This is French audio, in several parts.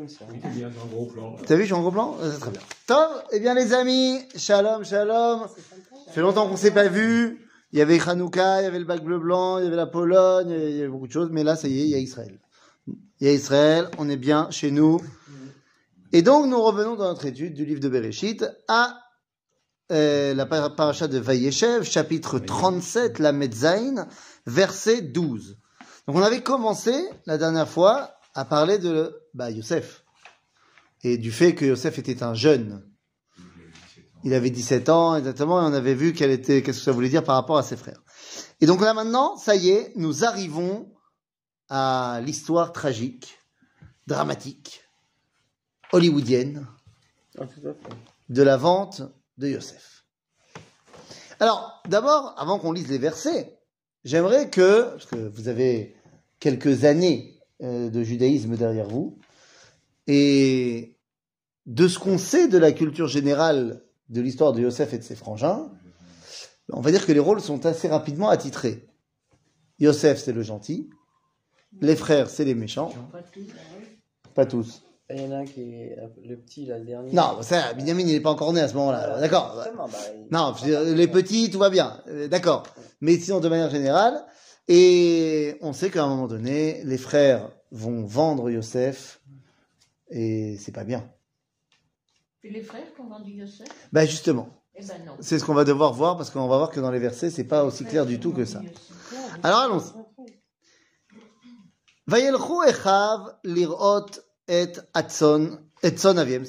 comme ça. Oui, c'est bien, c'est un gros plan. là. T'as vu, je suis en gros plan C'est très bien. Top Eh bien, les amis, shalom, shalom. Ça fait longtemps qu'on s'est pas vu. Il y avait Hanouka, il y avait le bac bleu blanc, il y avait la Pologne, il y avait beaucoup de choses, mais là, ça y est, il y a Israël. Il y a Israël, on est bien chez nous. Et donc, nous revenons dans notre étude du livre de Bereshit à euh, la par- paracha de Vayeshev, chapitre 37, la Metzaïn, verset 12. Donc, on avait commencé la dernière fois à parler de bah, Yosef et du fait que Yosef était un jeune. Il avait 17 ans exactement et on avait vu quel était, qu'est-ce que ça voulait dire par rapport à ses frères. Et donc là maintenant, ça y est, nous arrivons à l'histoire tragique, dramatique, hollywoodienne Ah, de la vente de Yosef. Alors, d'abord, avant qu'on lise les versets, j'aimerais que, parce que vous avez quelques années de judaïsme derrière vous, et de ce qu'on sait de la culture générale de l'histoire de Yosef et de ses frangins, on va dire que les rôles sont assez rapidement attitrés. Yosef, c'est le gentil, les frères, c'est les méchants, Pas tous. Ah, Il y en a un qui est le petit, là, le dernier. Non, ça, Binyamin, il n'est pas encore né à ce moment-là, d'accord bah, il- Non, les petits, tout va bien, euh, d'accord. Mais sinon, de manière générale, et on sait qu'à un moment donné, les frères vont vendre Yosef et c'est pas bien. Et les frères qui ont vendu Yosef? Ben justement. Eh ben c'est ce qu'on va devoir voir parce qu'on va voir que dans les versets, c'est pas aussi clair du tout que ça. Oh, Alors allons-y. Vayelchou lirot et aviem.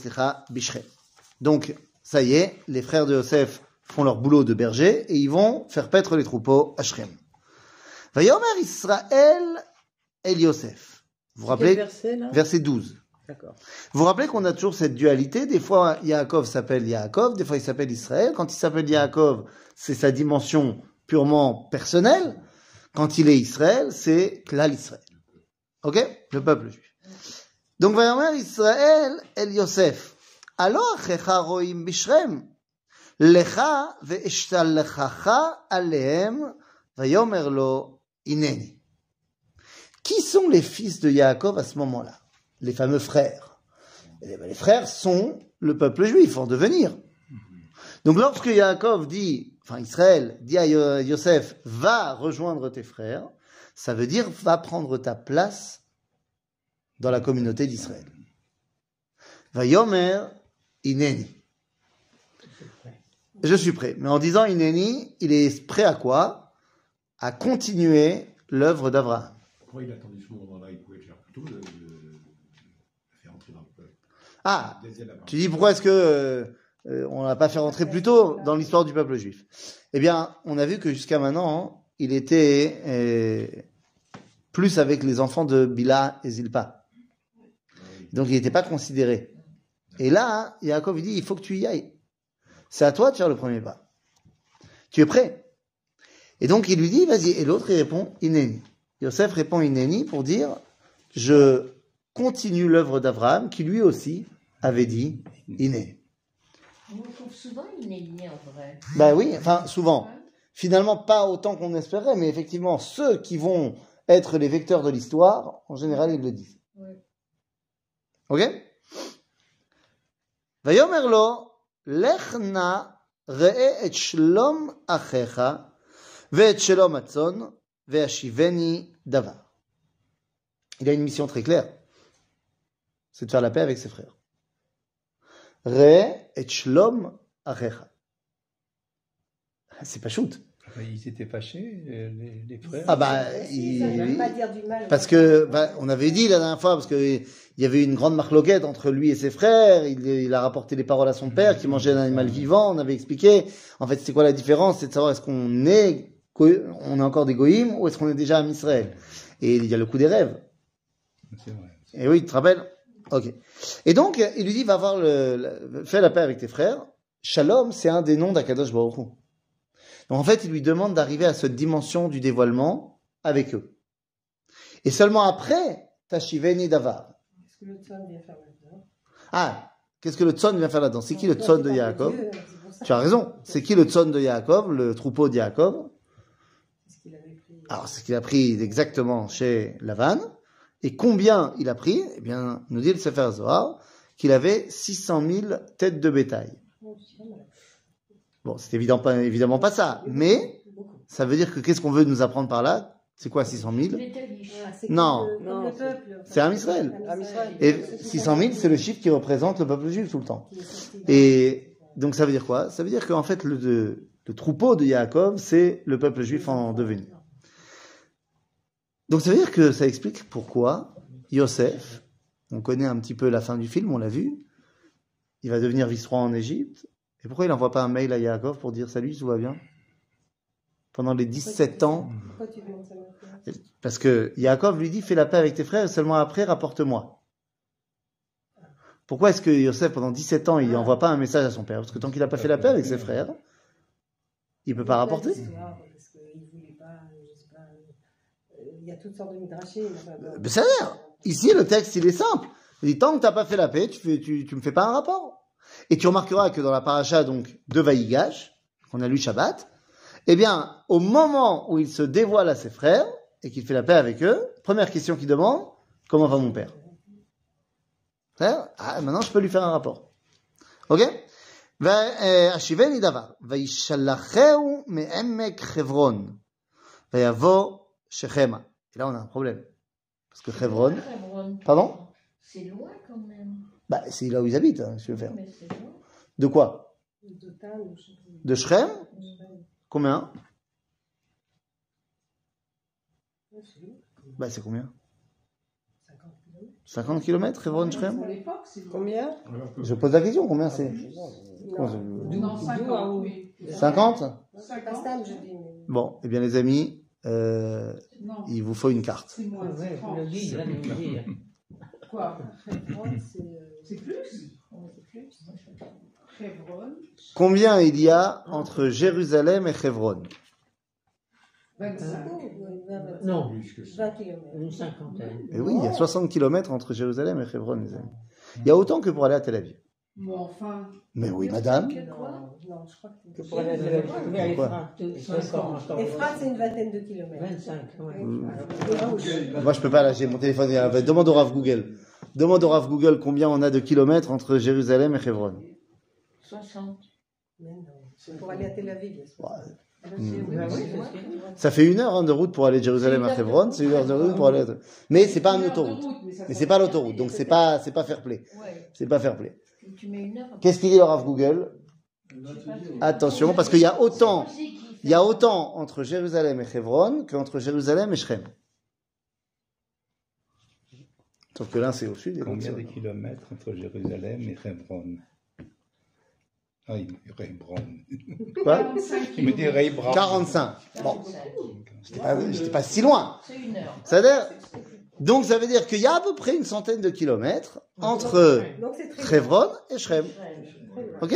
Donc, ça y est, les frères de Yosef font leur boulot de berger et ils vont faire paître les troupeaux à Shrem. Vayomer Israël El Yosef. Vous rappelez verset, là? verset 12. Vous rappelez qu'on a toujours cette dualité. Des fois, Yaakov s'appelle Yaakov, des fois, il s'appelle Israël. Quand il s'appelle Yaakov, c'est sa dimension purement personnelle. Quand il est Israël, c'est Klal Israël. OK? Le peuple juif. Donc, Vayomer Israël El Yosef. Alors, Roim Bishrem. Lecha ve'eshtallechacha alehem. Vayomer lo ineni. Qui sont les fils de Yaakov à ce moment-là? Les fameux frères. Eh ben, les frères sont le peuple juif en devenir. Donc lorsque Yaakov dit, enfin Israël dit à Yo- Yosef, va rejoindre tes frères, ça veut dire va prendre ta place dans la communauté d'Israël. Va yomer ineni. Je suis prêt. Mais en disant ineni, il est prêt à quoi? À continuer l'œuvre d'Abraham. Pourquoi il a attendu ce moment-là? Il pouvait le faire plus tôt, de, de, de faire entrer dans le peuple. Ah, Tu dis pourquoi est-ce que euh, on l'a pas fait rentrer plus tôt dans l'histoire du peuple juif? Eh bien, on a vu que jusqu'à maintenant, il était euh, plus avec les enfants de Bila et Zilpa. Donc, il n'était pas considéré. Et là, Yaakov il dit il faut que tu y ailles. C'est à toi de faire le premier pas. Tu es prêt? Et donc il lui dit, vas-y. Et l'autre, il répond, inéni. Yosef répond inéni pour dire, je continue l'œuvre d'Abraham qui lui aussi avait dit Ineni. On retrouve souvent Ineni en vrai. Ben oui, enfin souvent. Finalement, pas autant qu'on espérait, mais effectivement, ceux qui vont être les vecteurs de l'histoire, en général, ils le disent. Ok? Vayomer lo, lechna re'e et shlom achecha il a une mission très claire. C'est de faire la paix avec ses frères. Re et shlom. C'est pas shoot. Ils étaient fâchés, euh, les, frères. Ah bah, parce que bah, on avait dit la dernière fois parce qu'il y avait une grande marloquette entre lui et ses frères. Il, a rapporté les paroles à son père qui mangeait un animal vivant. On avait expliqué. En fait, c'est quoi la différence? C'est de savoir est-ce qu'on est on est encore des goïms ou est-ce qu'on est déjà à Israël Et il y a le coup des rêves. C'est vrai. Et oui, tu te rappelles? Ok. Et donc, il lui dit, va voir le, le- fais la paix avec tes frères. Shalom, c'est un des noms d'Akadosh Baruch Hu. Donc, en fait, il lui demande d'arriver à cette dimension du dévoilement avec eux. Et seulement après, Tashiveni Davar. Est-ce que le tzon vient faire là-dedans? Ah, qu'est-ce que le tzon vient faire là-dedans? C'est qui le tzon tu de Yaakov? Dieu. Tu as raison. C'est qui le tzon de Yaakov, le troupeau de Yaakov Est-ce qu'il avait pris Alors, c'est ce qu'il a pris exactement chez Lavan. Et combien il a pris Eh bien, nous dit le Sefer Zohar qu'il avait 600 000 têtes de bétail. Bon, c'est évident pas, évidemment pas ça, mais ça veut dire que qu'est-ce qu'on veut nous apprendre par là? C'est quoi 600 000 Les taliches. Ah, c'est Non. c'est- un Israël. Et 600 000, c'est le chiffre qui représente le peuple juif tout le temps. Et donc ça veut dire quoi? Ça veut dire qu'en fait le, le- le troupeau de Yaakov, c'est le peuple juif en devenir. Donc ça veut dire que ça explique pourquoi Yosef, on connaît un petit peu la fin du film, on l'a vu, il va devenir vice-roi en Égypte. Et pourquoi il n'envoie pas un mail à Yaakov pour dire salut, tout va bien? Pendant les 17 ans, Pourquoi tu demandes ça maintenant parce que Yaakov lui dit fais la paix avec tes frères et seulement après rapporte-moi. Pourquoi est-ce que Yosef, pendant 17 ans, il n'envoie pas un message à son père? Parce que tant qu'il n'a pas fait la paix avec ses frères, il peut pas rapporter. L'histoire, Parce qu'il voulait pas, je sais pas, euh, il y a toutes sortes de midrashim. enfin, bon. Mais ça a l'air. Ici, le texte, il est simple. Il dit, tant que t'as pas fait la paix, tu, fais, tu, tu me fais pas un rapport. Et tu remarqueras que dans la paracha, donc, de Vaïgash, qu'on a lu Shabbat, eh bien, au moment où il se dévoile à ses frères, et qu'il fait la paix avec eux, première question qu'il demande, comment va mon père? Frère, ah, maintenant, je peux lui faire un rapport. Ok? והשיבני דבר, וישלחהו מעמק חברון, ויבוא שכמה. Et là, on a un problème. Parce que Hebron, Hebron. Pardon C'est loin quand même. bah, c'est là où ils habitent, hein, si tu veux faire. Mais c'est loin. De quoi je. De Shrem Combien Ouais, c'est long. Bah, c'est combien 50 50 kilomètres. km, Hebron, Shrem Pour l'époque, c'est long. Combien Je pose la question, combien c'est Non, Non, 50, oui. 50 pas stable, je dis. mais- Bon, eh bien, les amis, euh, il vous faut une carte. c'est moins. Ouais, c'est vous 30. le dites, là, vous le dire. Quoi? Hebron, c'est, C'est plus? C'est plus. Hebron, Combien il y a entre Jérusalem et Hebron 25. ouais, 20, 20, Non, Plus que ça. 20 kilomètres. une cinquantaine. Oui, il y a 60 km entre Jérusalem et Hebron, les amis. Il y a autant que pour aller à Tel Aviv. Bon, enfin. Mais oui, madame. Non, non, je crois que pour aller à. Efrat, c'est une vingtaine de kilomètres. 25, ouais. Ouais. Moi, je peux pas, là, j'ai mon téléphone. y a- Demande au Rav Google. Demande au Rav Google combien on a de kilomètres entre Jérusalem et Hebron. 60. Mais non, c'est pour aller à Tel Aviv. Ouais. Ah oui, Bah a. Ça fait une heure hein, de route pour aller de Jérusalem à Hebron, c'est une heure de route pour aller. à- Mais c'est pas une autoroute. route, mais Mais c'est pas l'autoroute, donc c'est pas c'est pas fair play. C'est pas fair play. Qu'est-ce qu'il dit le Rav Google Attention, parce qu'il y a autant il y a autant entre Jérusalem et Hebron qu'entre Jérusalem et Shrem. Sauf que l'un c'est au sud et l'autre Combien de kilomètres entre Jérusalem et Hebron Ah, il Hebron. Quoi 45 Il me dit Hebron. 45. Bon, 45. j'étais pas, pas si loin. C'est une heure. Ça veut dire- donc ça veut dire qu'il y a à peu près une centaine de kilomètres entre Hebron et Shrem. Ok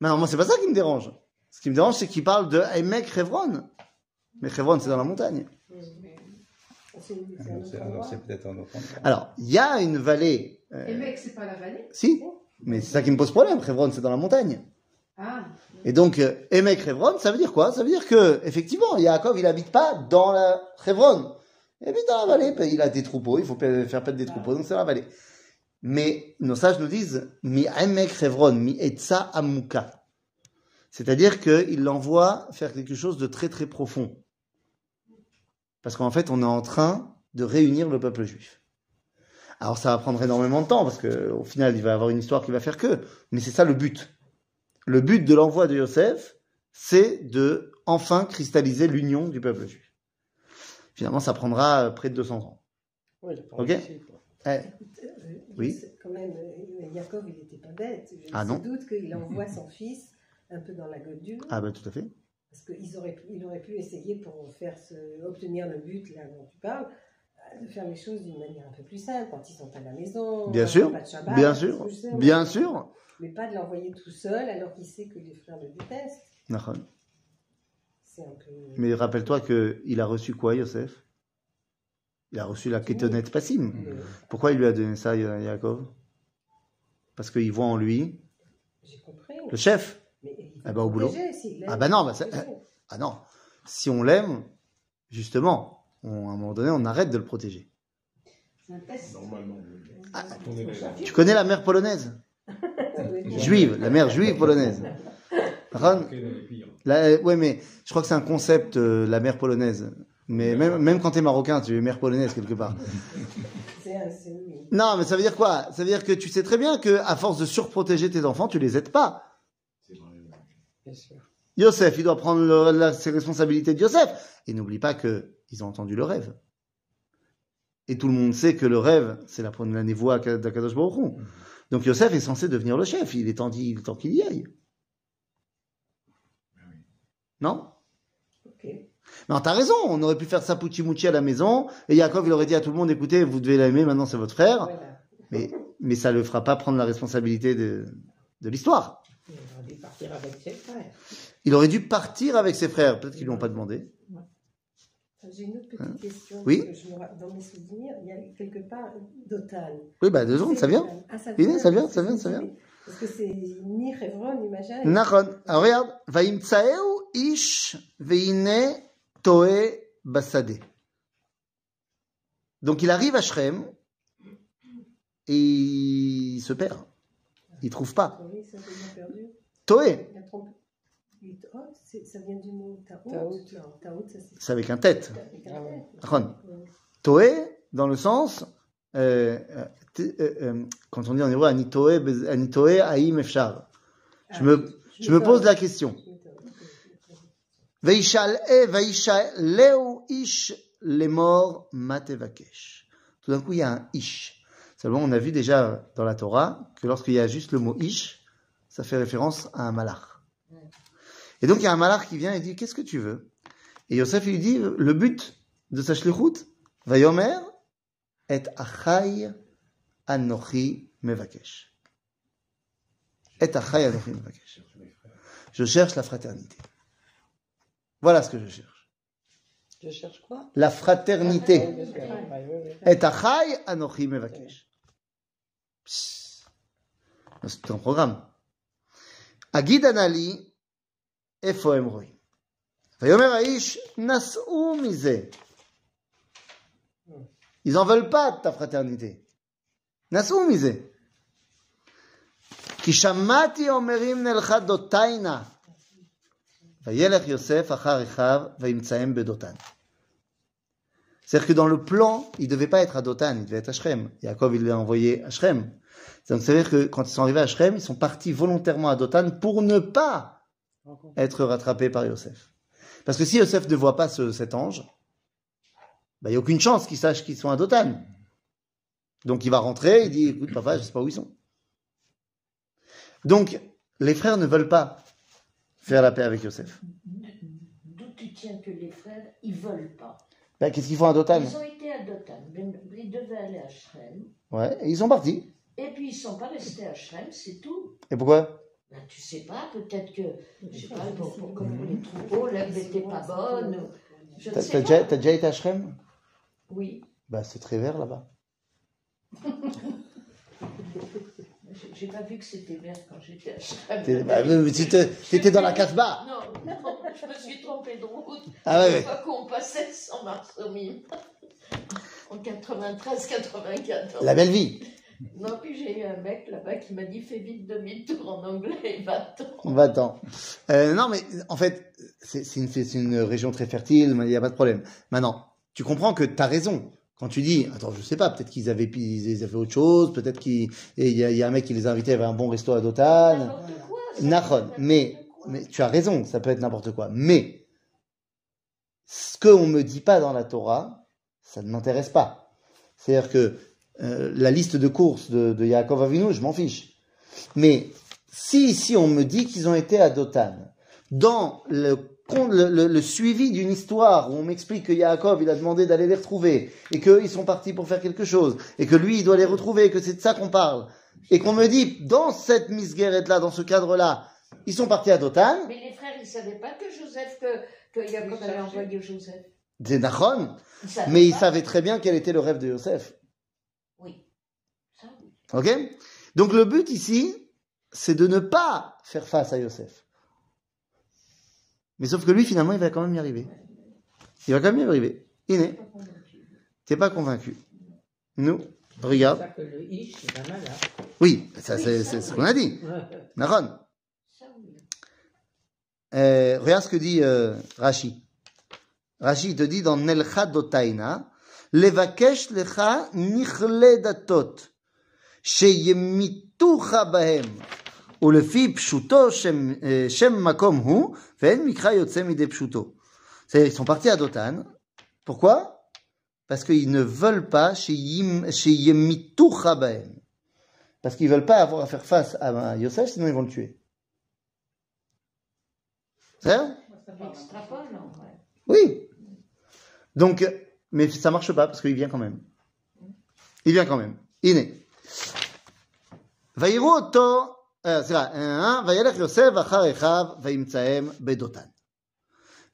Mais alors moi c'est pas ça qui me dérange. Ce qui me dérange c'est qu'il parle de Emek Hebron. Mais Hebron c'est dans la montagne. C'est un Alors, c'est- alors, endroit. c'est peut-être un autre endroit. Alors, il y a une vallée. euh, mec, c'est pas la vallée? Si, mais c'est ça qui me pose problème. Hebron c'est dans la montagne. Ah, Et donc, euh, Emek Hebron, ça veut dire quoi? Ça veut dire que, effectivement, Yaakov, il habite pas dans la Hebron. Il habite dans la vallée. Il a des troupeaux, il faut faire perdre des troupeaux, donc c'est la vallée. Mais nos sages nous disent, mi Emek Hebron, mi Etza Amuka. C'est-à-dire qu'il l'envoie faire quelque chose de très très profond. Parce qu'en fait, on est en train de réunir le peuple juif. Alors ça va prendre énormément de temps, parce qu'au final, il va avoir une histoire qui va faire que. Mais c'est ça le but. Le but de l'envoi de Yosef, c'est de enfin cristalliser l'union du peuple juif. Finalement, ça prendra euh, près de 200 ans. Oui, il prend Ok. quoi. Eh, Euh, Oui. Quand même, euh, Yaakov, il n'était pas bête. Je Ah non. doute qu'il envoie son fils un peu dans la gueule dure. ah ben tout à fait. Parce qu'il aurait, il aurait pu essayer pour faire ce- obtenir le but là dont tu parles, euh, de faire les choses d'une manière un peu plus simple, quand ils sont à la maison, Bien euh, sûr, pas de Shabbat, bien sûr, sais, bien mais- sûr. Mais pas de l'envoyer tout seul alors qu'il sait que les frères le détestent. Nachon. Mais rappelle-toi qu'il a reçu quoi, Yosef? Il a reçu la kétonette passim. Pourquoi il lui a donné ça, Ya- Yaakov? Parce qu'il voit en lui le chef. Mais il Ah bah, au boulot. Ah bah non, bah ça- protéger. Ah non, si on l'aime, justement, on- à un moment donné, on arrête de le protéger. Normalement. Ah. Tu connais la mère polonaise? Juive, la mère juive polonaise. Pires. la- ouais, mais je crois que c'est un concept, euh, la mère polonaise. Mais même, même quand t'es marocain, tu es mère polonaise quelque part. Non, mais ça veut dire quoi? Ça veut dire que tu sais très bien que à force de surprotéger tes enfants, tu les aides pas. Bien sûr. Yosef, il doit prendre le- la- ses responsabilités de Yosef. Et n'oublie pas que ils ont entendu le rêve. Et tout le monde sait que le rêve, c'est la première névoie d'Akadosh Baruch Hu. Donc Yosef est censé devenir le chef. Il est temps, il est temps qu'il y aille. Non Ok. Non, t'as raison. On aurait pu faire ça Pucci à la maison. Et Yaakov, il aurait dit à tout le monde, écoutez, vous devez l'aimer, maintenant c'est votre frère. Voilà. Mais, mais ça ne le fera pas prendre la responsabilité de, de l'histoire. Il aurait dû partir avec ses frères. Il aurait dû partir avec ses frères. Peut-être qu'ils lui ont pas demandé. J'ai une autre petite question. Hein Oui. parce que je me ra- dans mes souvenirs, il y a quelque part Dotan. Oui, bah, deux secondes, ça vient. Ah, ça Oui, vient, ça vient, ça vient, ça vient. Parce que c'est ni Hebron, ni. Nachon. Alors regarde. Vaimtsaeu ish veine toe basade. Donc il arrive à Shrem et il se perd. Il trouve pas. Oui, ça perdu. Toe, oh, ça vient du mot Taout. Taout. Ça c'est. c'est avec un tête. avec un Ah tête. Dans le sens, euh, euh, euh, quand on dit en hébreu, anitoe, aïm efshar. Je me, je me pose la question. Matevakesh. Tout d'un coup, il y a un ish. Seulement, on a vu déjà dans la Torah que lorsqu'il y a juste le mot ish, ça fait référence à un malach. Et donc, il y a un malach qui vient et dit, qu'est-ce que tu veux? Et Yosef lui dit, le but de sa shlichut, vayomer, et achai anochi mevakesh. Et achai anochi mevakesh. Je cherche la fraternité. Voilà ce que je cherche. Je cherche quoi La Oui, fraternité. bien sûr. Oui, oui, oui. Et achai anochi mevakesh. Psst. C'est un programme. Agid anali, איפה הם רואים? ויאמר האיש, נסעו מזה. Ils en veulent pas de ta fraternité. נסעו מזה. כי שמעתי אומרים נלך דותיינה. וילך יוסף אחר אחיו וימצאם בדותן. C'est-à-dire que dans le plan, il ne devait pas être à Dotan, il devait être à Shrem. Yaakov, il l'a envoyé à Shrem. Donc, c'est-à-dire que quand ils sont arrivés à Shrem, ils sont partis volontairement à Dotan pour ne pas être rattrapés par Yosef. Parce que si Yosef ne voit pas ce- cet ange, bah, il n'y a aucune chance qu'il sache qu'ils sont à Dotan. Donc il va rentrer, il dit, écoute papa, je ne sais pas où ils sont. Donc, les frères ne veulent pas faire la paix avec Yosef. D'où tu tiens que les frères, ils veulent pas? Ben, Qu'est-ce qu'ils font à Dotan Ils ont été à Dotan, Ben- ils devaient aller à Shrem, Ouais, et ils sont partis. et puis ils sont pas restés à Shrem, c'est tout. Et pourquoi? Ben, tu sais pas, peut-être que, je sais pas, pour, pour, les troupeaux, l'herbe n'était pas bonne. ne déjà, t'as déjà été à Shrem? Oui, Bah, c'est très vert là-bas. j'ai- pas vu que c'était vert quand j'étais à. T'es- bah, mais tu te- T'étais dans la Casbah Non, non, je me suis trompée de route. Ah ouais, fois qu'on passait sans Marsomine. En 93-94. La belle vie. Non, puis j'ai eu un mec là-bas qui m'a dit fais vite demi-tour en anglais et va-t'en. Va-t'en. Euh, non, mais en fait, c'est une, c'est une région très fertile, il n'y a pas de problème. Maintenant, tu comprends que tu as raison. Quand tu dis, attends, je sais pas, peut-être qu'ils avaient, ils avaient autre chose, peut-être qu'il y, a- un mec qui les a invités à un bon resto à Dotan. Nahon, mais, mais tu as raison, ça peut être n'importe quoi. Mais, ce qu'on me dit pas dans la Torah, ça ne m'intéresse pas. C'est-à-dire que euh, la liste de courses de, Yaakov Avinu, je m'en fiche. Mais si ici on me dit qu'ils ont été à Dotan, dans le, con- le, le- le suivi d'une histoire où on m'explique que Yaakov il a demandé d'aller les retrouver et qu'ils sont partis pour faire quelque chose et que lui il doit les retrouver, que c'est de ça qu'on parle et qu'on me dit dans cette misguerette là, dans ce cadre là, ils sont partis à Dotan, Mais les frères, ils ne savaient pas que Joseph, que, que Jacob avait envoyé Joseph. c'est Nachon, mais ils savaient très bien quel était le rêve de Yosef. Oui. Ça, oui. Ok? Donc le but ici, c'est de ne pas faire face à Yosef. Mais sauf que lui, finalement, il va quand même y arriver. Il va quand même y arriver. Il convaincu. T'es pas convaincu. Nous, regarde. Oui, ça c'est ce qu'on a dit. Naron. Euh, regarde ce que dit euh, Rashi. Rashi te dit dans Nelcha Dotaina, Levakesh lecha nichle datot, sheyemitucha bahem, ולפי פשוטו שם, אה, שם מקום הוא, ואין מקרא יוצא מידי פשוטו. C'est-à-dire, ils sont partis à Dotan. Pourquoi Parce qu'ils ne veulent pas sheyim- sheyemitucha bahem. Parce qu'ils veulent pas avoir à faire face à Yosef, sinon ils vont le tuer. C'est vrai Extrapole, en vrai. Oui. Donc, euh, mais ça marche pas parce qu'il vient quand même. Il vient quand même. Il est. ויראו אותו, אה, סליחה, אה, וילך יוסף אחר אחיו וימצאם בדותן.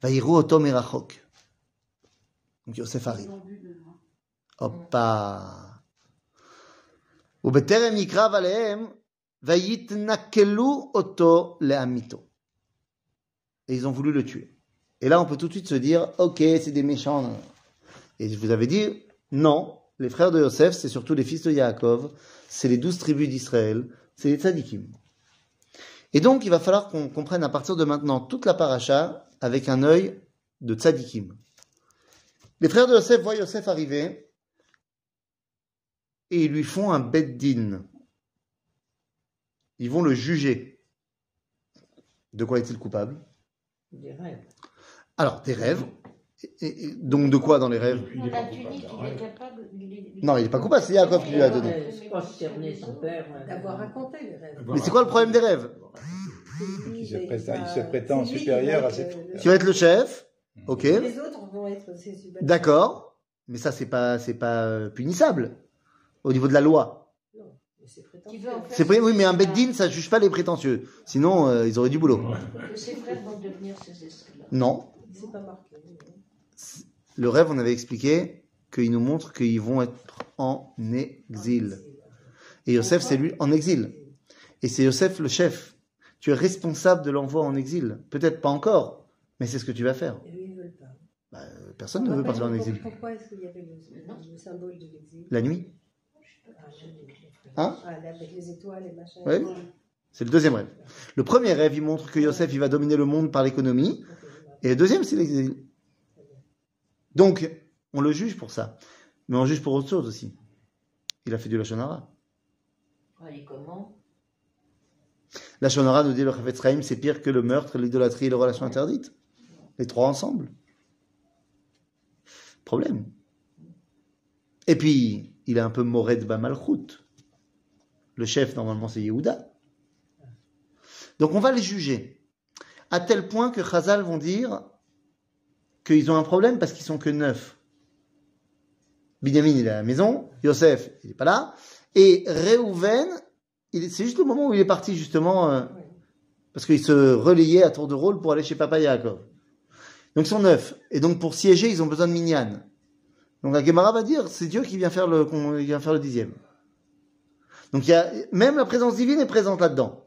ויראו אותו מרחוק. Donc יוסף arrive. הופה. ובטרם יקרב עליהם, ויתנכלו אותו לעמיתו. Et ils ont voulu le tuer. Et là, on peut tout de suite se dire, ok, c'est des méchants. non, non. Et je vous avais dit, non, les frères de Yosef, c'est surtout les fils de Yaakov, c'est les douze tribus d'Israël, c'est les tzadikim. Et donc, il va falloir qu'on comprenne à partir de maintenant toute la paracha avec un œil de tzadikim. Les frères de Yosef voient Yosef arriver et ils lui font un beddin. Ils vont le juger. De quoi est-il coupable? Des rêves. Alors, des rêves. Et- et- donc, de quoi dans les rêves tunique, il est capable. il est- Non, il n'est pas coupable, c'est Yaakov qui lui a donné. Euh, euh, D'avoir raconté. Mais c'est quoi le problème des rêves Il se prétend- il se prétend supérieur à ses frères. Tu vas être le chef, ok, Les autres vont être ses subalternes. d'accord, mais ça, c'est pas, c'est pas euh, punissable au niveau de la loi. Non, mais c'est prétentieux. C'est oui, mais un beddin, ça juge pas les prétentieux. Sinon, euh, ils auraient du boulot. Que ses frères vont devenir ses esclaves. Non. C'est pas marqué. Le rêve, on avait expliqué qu'il nous montre qu'ils vont être en exil. Et Yosef, c'est lui en exil. Et c'est Yosef le chef. Tu es responsable de l'envoi en exil. Peut-être pas encore, mais c'est ce que tu vas faire. Et eux, ils veulent pas. Bah, personne ne veut partir en exil. Pourquoi est-ce qu'il y avait le, le symbole de l'exil? La nuit, Ah, Hein? Ah, avec les étoiles et machin. Oui. c'est le deuxième rêve. Le premier rêve, il montre que Yosef, il va dominer le monde par l'économie. Et le deuxième, c'est l'exil. Donc, on le juge pour ça. Mais on juge pour autre chose aussi. Il a fait du Lachonara. Allez, comment? La Shonara nous dit le Chafetz Chaim, c'est pire que le meurtre, l'idolâtrie et les relations interdites. Les trois ensemble. Problème. Et puis, il est un peu Mored Bamalchut. Le chef, normalement, c'est Yehuda. Donc, on va les juger. À tel point que Chazal vont dire qu'ils ont un problème parce qu'ils sont que neuf. Binyamin, il est à la maison. Yosef, il n'est pas là. Et est- c'est juste le moment où il est parti, justement, euh, parce qu'il se relayait à tour de rôle pour aller chez Papa Yaakov. Donc ils sont neuf. Et donc pour siéger, ils ont besoin de Minyan. Donc la Gemara va dire, c'est Dieu qui vient faire le, qui vient faire le dixième. Donc il y a, même la présence divine est présente là-dedans.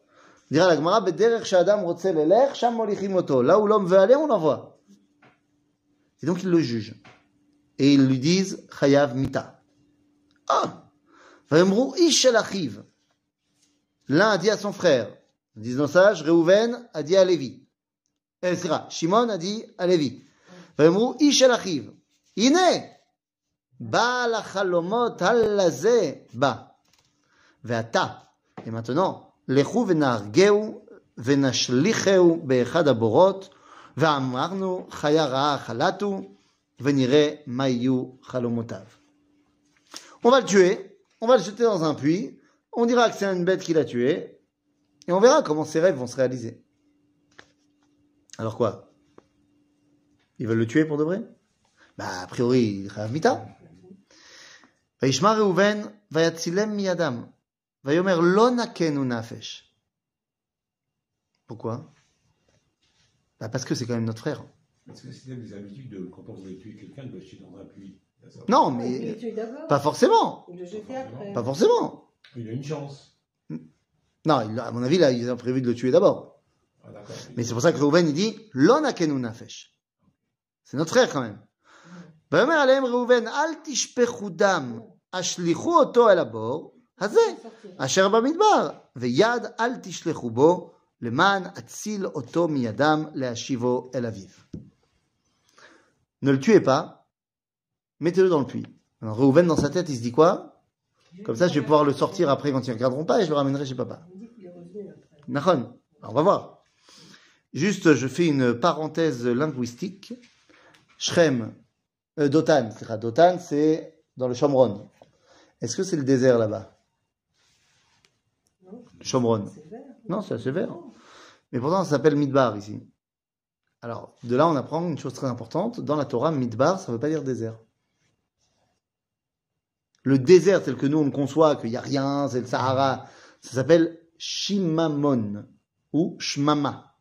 Dira la Gemara. Là où l'homme veut aller, on l'envoie. Et donc ils le jugent. Et ils lui disent, Chayav mita. Ah! Vayomru ish el achiv. L'un a dit à son frère, disons sage, Reuven a dit à Lévi. Euh, sera, Shimon a dit à Lévi. Vayomru ish el achiv. Ine! Ba la chalomot halaze ba. Ve'ata. Et maintenant, לכו ונהרגהו ונשליכהו באחד הבורות, ואמרנו חיה רעה חלתו, ונראה מה יהיו חלומותיו. On va le tuer, on va le jeter dans un puits, on dira que c'est une bête qui l'a tué, et on verra comment ses rêves vont se réaliser. Alors quoi Ils veulent le tuer pour de vrai Bah, a priori, il rêve mita. וישמע ראובן ויצילם מידם, ויאמר לא נכנו נפש. Pourquoi bah Parce que c'est quand même notre frère. Est-ce que c'était des habitudes de, quand on voulait tuer quelqu'un, de le jeter dans un puits Ça, ça- Non, Il mais le tue d'abord. pas forcément. Il le jetait après. Pas forcément. Il a une chance. Non, il- à mon avis, là, ils ont prévu de le tuer d'abord. Ah, d'accord. Mais c'est pour ça que Reuven, il dit, Lonakenu nafesh. C'est notre frère quand même. ויאמר עליהם ראובן, אל תשפכו דם השליכו אותו אל הבור הזה, אשר במדבר, ויד אל תשלחו בו, le man atsil oto miyadam leashivo el aviv. Ne le tuez pas, mettez-le dans le puits. Alors Reuven dans sa tête, il se dit quoi? Comme ça, je vais pouvoir le sortir après quand ils ne regarderont pas et je le ramènerai chez papa. Nahon, on va voir. Juste, je fais une parenthèse linguistique. Shrem, euh, Dotan, c'est Dotan, c'est dans le Chomron. Est-ce que c'est le désert là-bas? Chomron. Non, c'est assez vert. Mais pourtant, ça s'appelle Midbar ici. Alors, de là, on apprend une chose très importante. Dans la Torah, Midbar, ça ne veut pas dire désert. Le désert tel que nous, on le conçoit, qu'il n'y a rien, c'est le Sahara, ça s'appelle Shimamon ou Shmama.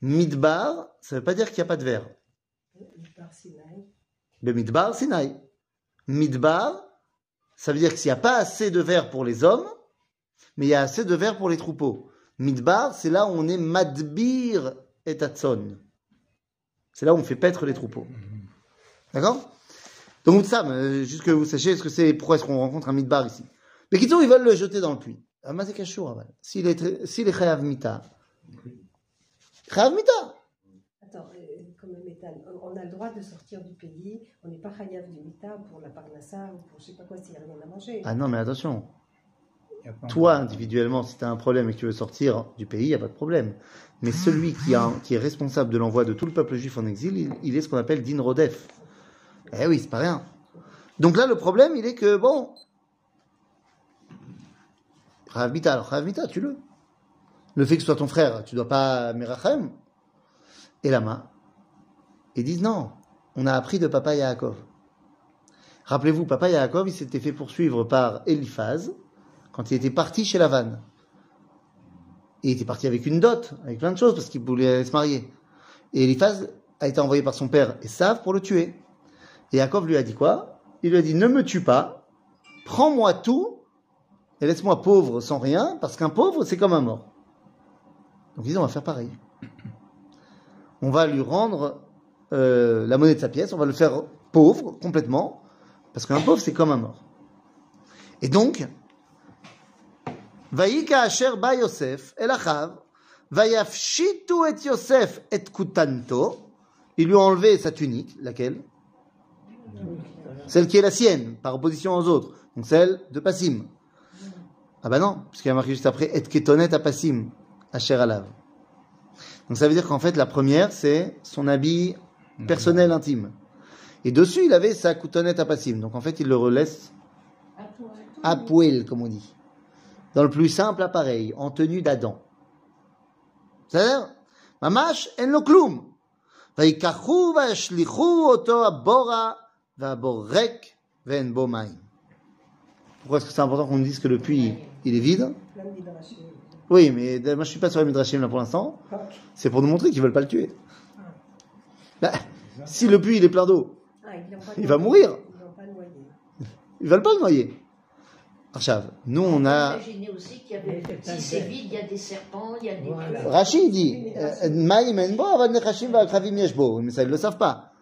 Midbar, ça ne veut pas dire qu'il n'y a pas de verre. Par Sinaï. Le Midbar, Sinaï. Midbar, ça veut dire que s'il n'y a pas assez de verre pour les hommes, mais il y a assez de verre pour les troupeaux. Midbar, c'est là où on est Madbir et Tatson. C'est là où on fait paître les troupeaux. D'accord? Donc, ça, euh, juste que vous sachiez ce que c'est, pourquoi est-ce qu'on rencontre un Midbar ici. Mais qui ils veulent le jeter dans le puits. Ah. S'il est, s'il est Chayav Mita. Chayav Mita? Attends, euh, comme métal, on on a le droit de sortir du pays, on n'est pas chayav du mita pour la parnassa ou pour je sais pas quoi s'il n'y a rien à manger. Ah non, mais attention. Toi, individuellement, si tu as un problème et que tu veux sortir du pays, il n'y a pas de problème. Mais celui qui, a, qui est responsable de l'envoi de tout le peuple juif en exil, il, il est ce qu'on appelle din rodef. Eh oui, c'est pas rien. Donc là, le problème, il est que, bon, Rav Mita, alors Rav Mita, tue-le. Le fait que ce soit ton frère, tu dois pas Merachem. Et la main. Ils disent non, on a appris de papa Yaakov. Rappelez-vous, papa Yaakov, il s'était fait poursuivre par Eliphaz quand il était parti chez Lavan. Et il était parti avec une dot, avec plein de choses, parce qu'il voulait se marier. Et Eliphaz a été envoyé par son père Esav pour le tuer. Et Yaakov lui a dit quoi? Il lui a dit, ne me tue pas, prends-moi tout, et laisse-moi pauvre sans rien, parce qu'un pauvre, c'est comme un mort. Donc ils disent, on va faire pareil. On va lui rendre euh, la monnaie de sa pièce, on va le faire pauvre, complètement, parce qu'un pauvre, c'est comme un mort. Et donc, Vaïka asher ba Yosef el achav, vayafshitu et Yosef et kutanto, ils lui ont enlevé sa tunique, laquelle? Celle qui est la sienne, par opposition aux autres, donc celle de Passim. Ah bah non, puisqu'il y a marqué juste après et ketonet à Passim, asher alav. Donc ça veut dire qu'en fait la première c'est son habit personnel intime. Et dessus il avait sa coutonnette à Passim, donc en fait il le relaisse à poil, comme on dit Dans le plus simple appareil, en tenue d'Adam. C'est-à-dire, ממש אין לו כלום. ויקחו וישליכו אותו הבורה, והבור ריק ואין בו מים. Pourquoi est-ce que c'est important qu'on me dise que le puits, il est vide Plein de midrashim. Oui, mais euh, moi je suis pas sur les Midrashim là pour l'instant. C'est pour nous montrer qu'ils veulent pas le tuer. Bah, si le puits il est plein d'eau, Ah, ils l'ont pas Il va noyé. mourir. Ils l'ont pas noyé. ils veulent pas le noyer. Nous on a... Imaginez aussi qu'il y avait, si c'est vide, il y a des serpents, il y a des Voilà. Rachid dit, euh. Mais ça ils le savent pas.